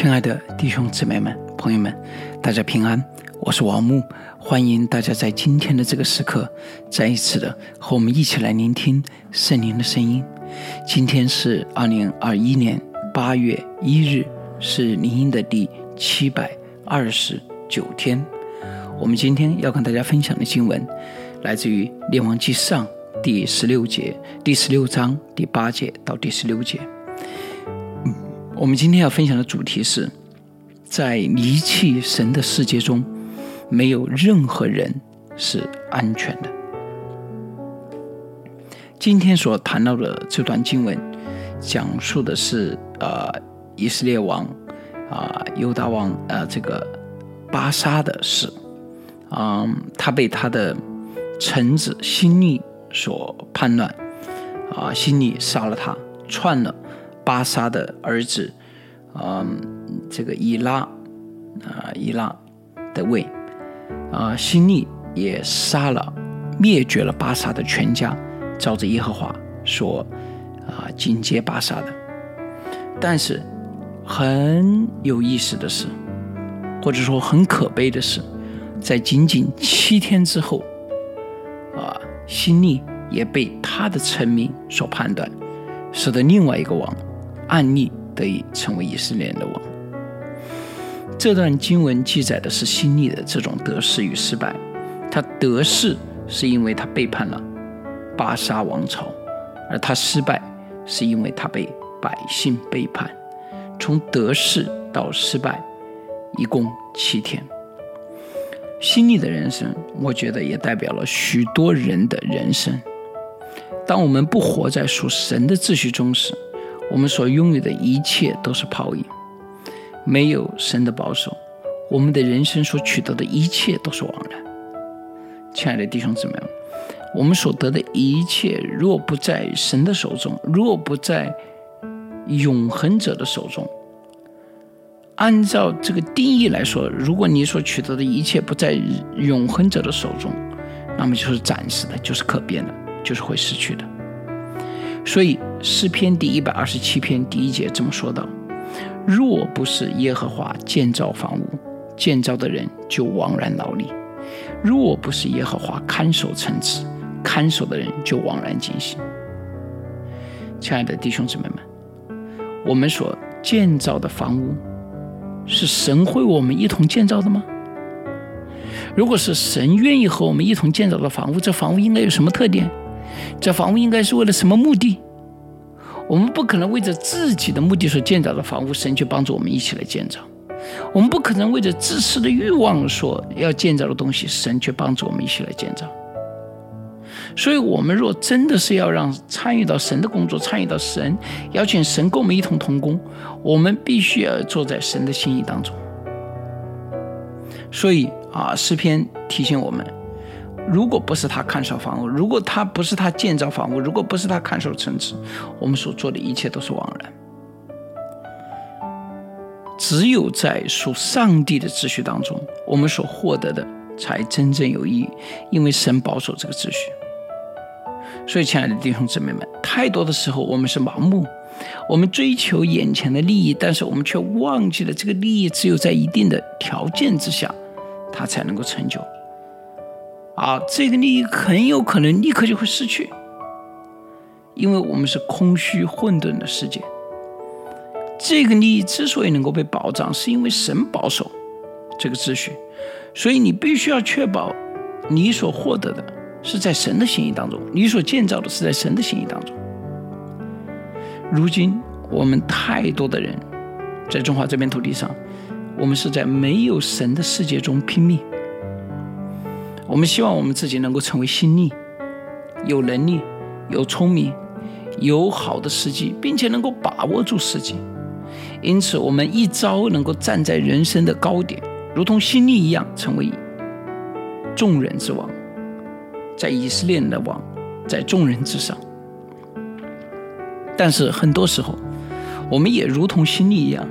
亲爱的弟兄姊妹们、朋友们，大家平安！我是王木，欢迎大家在今天的这个时刻，再一次的和我们一起来聆听圣灵的声音。今天是二零二一年八月一日，是灵音的第七百二十九天。我们今天要跟大家分享的经文，来自于《列王纪上》第十六节、第十六章第八节到第十六节。我们今天要分享的主题是，在离弃神的世界中，没有任何人是安全的。今天所谈到的这段经文，讲述的是呃以色列王啊犹大王啊这个巴沙的事。嗯，他被他的臣子辛利所叛乱，啊，辛利杀了他，篡了巴沙的儿子，嗯，这个伊拉，啊，伊拉的位，啊，辛利也杀了，灭绝了巴沙的全家，照着耶和华说，啊，警戒巴沙的。但是很有意思的是，或者说很可悲的是。在仅仅七天之后，啊，新利也被他的臣民所判断，使得另外一个王暗利得以成为以色列人的王。这段经文记载的是新利的这种得势与失败。他得势是因为他背叛了巴沙王朝，而他失败是因为他被百姓背叛。从得势到失败，一共七天。新利的人生，我觉得也代表了许多人的人生。当我们不活在属神的秩序中时，我们所拥有的一切都是泡影。没有神的保守，我们的人生所取得的一切都是枉然。亲爱的弟兄姊妹们，我们所得的一切，若不在神的手中，若不在永恒者的手中，按照这个定义来说，如果你所取得的一切不在永恒者的手中，那么就是暂时的，就是可变的，就是会失去的。所以诗篇第一百二十七篇第一节这么说道：“若不是耶和华建造房屋，建造的人就枉然劳力；若不是耶和华看守城池，看守的人就枉然惊醒。”亲爱的弟兄姊妹们，我们所建造的房屋。是神会我们一同建造的吗？如果是神愿意和我们一同建造的房屋，这房屋应该有什么特点？这房屋应该是为了什么目的？我们不可能为着自己的目的所建造的房屋，神去帮助我们一起来建造；我们不可能为着自私的欲望所要建造的东西，神却帮助我们一起来建造。所以，我们若真的是要让参与到神的工作，参与到神邀请神跟我们一同同工，我们必须要坐在神的心意当中。所以啊，诗篇提醒我们：如果不是他看守房屋，如果他不是他建造房屋，如果不是他看守城池，我们所做的一切都是枉然。只有在属上帝的秩序当中，我们所获得的才真正有意义，因为神保守这个秩序。所以，亲爱的弟兄姊妹们，太多的时候我们是盲目，我们追求眼前的利益，但是我们却忘记了这个利益只有在一定的条件之下，它才能够成就。啊，这个利益很有可能立刻就会失去，因为我们是空虚混沌的世界。这个利益之所以能够被保障，是因为神保守这个秩序，所以你必须要确保你所获得的。是在神的心意当中，你所建造的是在神的心意当中。如今我们太多的人在中华这片土地上，我们是在没有神的世界中拼命。我们希望我们自己能够成为新力，有能力、有聪明、有好的时机，并且能够把握住时机。因此，我们一朝能够站在人生的高点，如同新力一样，成为众人之王。在以色列的王，在众人之上。但是很多时候，我们也如同心力一样，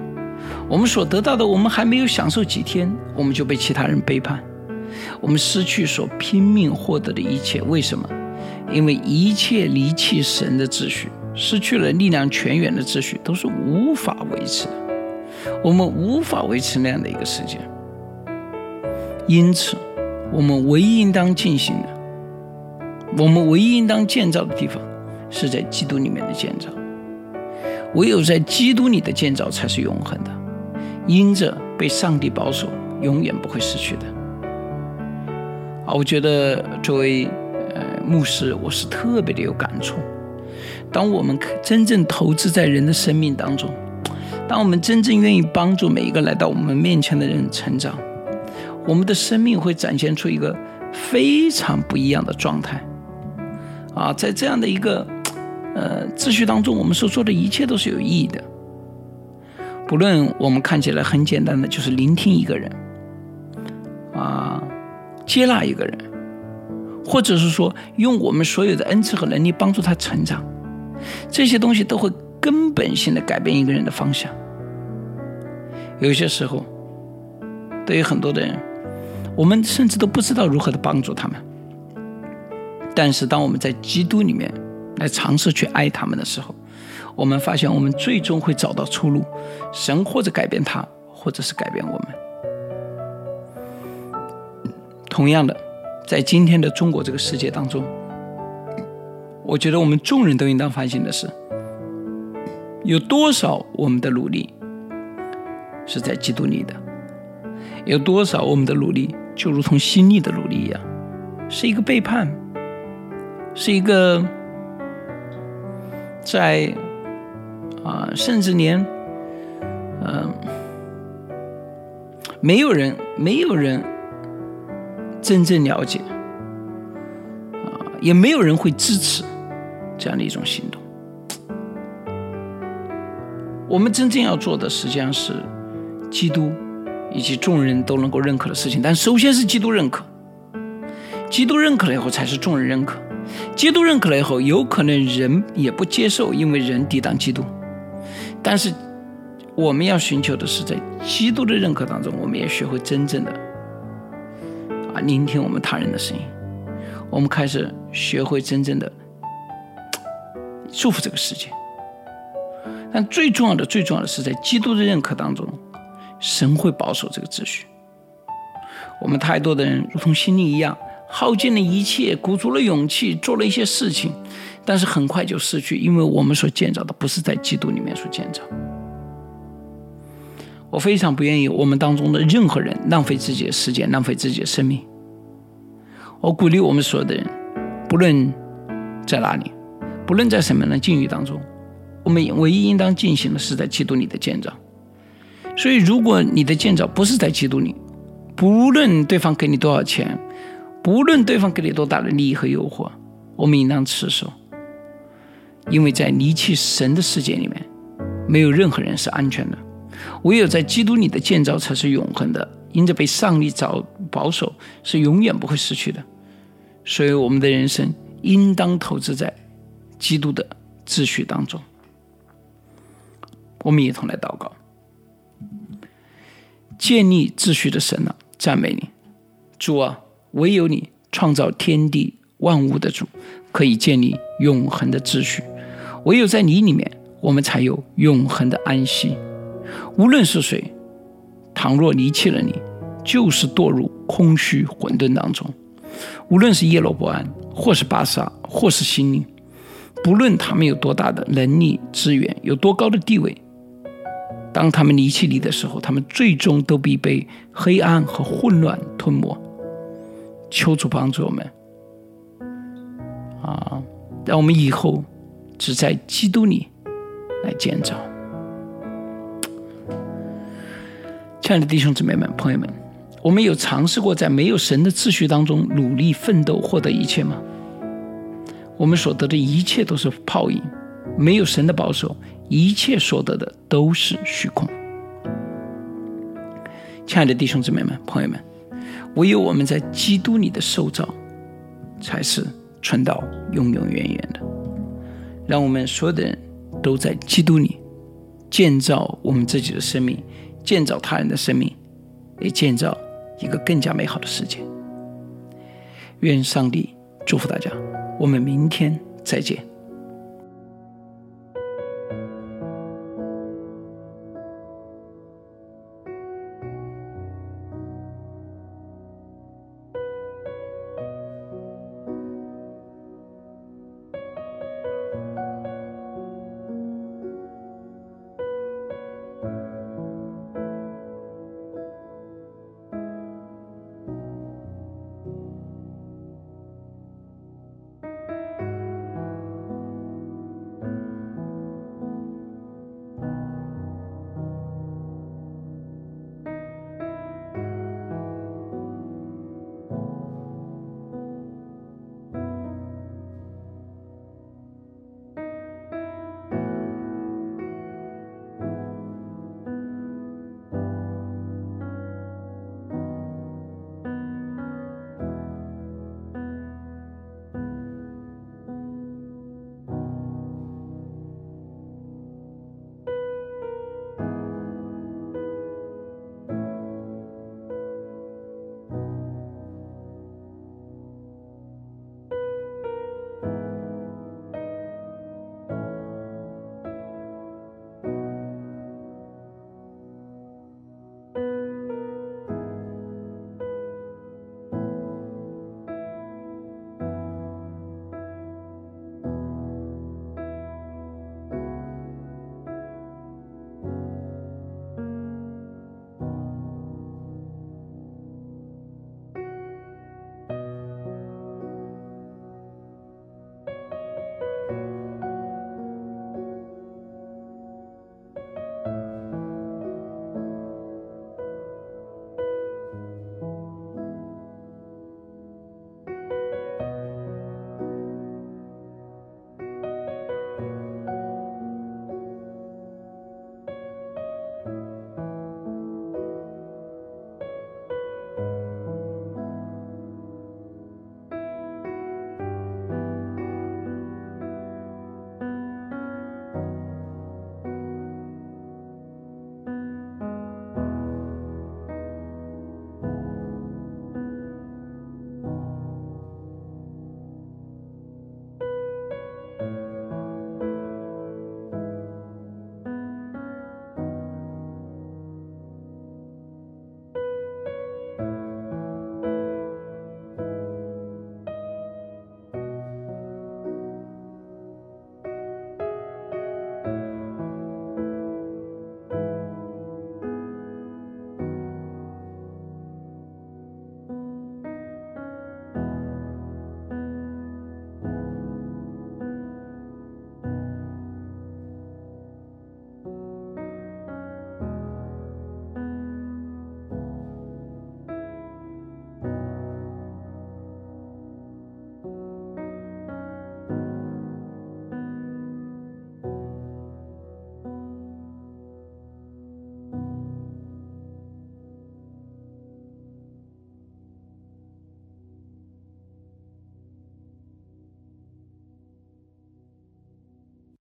我们所得到的，我们还没有享受几天，我们就被其他人背叛，我们失去所拼命获得的一切。为什么？因为一切离弃神的秩序，失去了力量泉源的秩序，都是无法维持的。我们无法维持那样的一个世界。因此，我们唯一应当进行的，我们唯一应当建造的地方，是在基督里面的建造。唯有在基督里的建造才是永恒的，因着被上帝保守，永远不会失去的。啊，我觉得作为呃牧师，我是特别的有感触。当我们真正投资在人的生命当中，当我们真正愿意帮助每一个来到我们面前的人成长，我们的生命会展现出一个非常不一样的状态。啊，在这样的一个呃秩序当中，我们所做的一切都是有意义的。不论我们看起来很简单的，就是聆听一个人，啊，接纳一个人，或者是说用我们所有的恩赐和能力帮助他成长，这些东西都会根本性的改变一个人的方向。有些时候，对于很多的人。我们甚至都不知道如何的帮助他们，但是当我们在基督里面来尝试去爱他们的时候，我们发现我们最终会找到出路。神或者改变他，或者是改变我们。同样的，在今天的中国这个世界当中，我觉得我们众人都应当反省的是，有多少我们的努力是在基督里的，有多少我们的努力。就如同心力的努力一样，是一个背叛，是一个在啊，甚至连嗯，没有人，没有人真正了解啊，也没有人会支持这样的一种行动。我们真正要做的，实际上是基督。以及众人都能够认可的事情，但首先是基督认可。基督认可了以后，才是众人认可。基督认可了以后，有可能人也不接受，因为人抵挡基督。但是，我们要寻求的是，在基督的认可当中，我们也学会真正的聆听我们他人的声音。我们开始学会真正的 祝福这个世界。但最重要的、最重要的是，在基督的认可当中。神会保守这个秩序。我们太多的人如同心灵一样，耗尽了一切，鼓足了勇气，做了一些事情，但是很快就失去，因为我们所建造的不是在基督里面所建造。我非常不愿意我们当中的任何人浪费自己的时间，浪费自己的生命。我鼓励我们所有的人，不论在哪里，不论在什么样的境遇当中，我们唯一应当进行的是在基督里的建造。所以，如果你的建造不是在基督里，不论对方给你多少钱，不论对方给你多大的利益和诱惑，我们应当持守，因为在离弃神的世界里面，没有任何人是安全的，唯有在基督里的建造才是永恒的，因着被上帝保保守，是永远不会失去的。所以，我们的人生应当投资在基督的秩序当中。我们一同来祷告。建立秩序的神啊，赞美你，主啊！唯有你创造天地万物的主，可以建立永恒的秩序。唯有在你里面，我们才有永恒的安息。无论是谁，倘若离弃了你，就是堕入空虚混沌当中。无论是耶罗伯安，或是巴萨，或是心灵，不论他们有多大的能力资源，有多高的地位。当他们离弃你的时候，他们最终都必被黑暗和混乱吞没。求主帮助我们，啊，让我们以后只在基督里来建造。亲爱的弟兄姊妹们、朋友们，我们有尝试过在没有神的秩序当中努力奋斗获得一切吗？我们所得的一切都是泡影，没有神的保守。一切所得的都是虚空。亲爱的弟兄姊妹们、朋友们，唯有我们在基督里的受造，才是存到永永远远的。让我们所有的人都在基督里建造我们自己的生命，建造他人的生命，也建造一个更加美好的世界。愿上帝祝福大家，我们明天再见。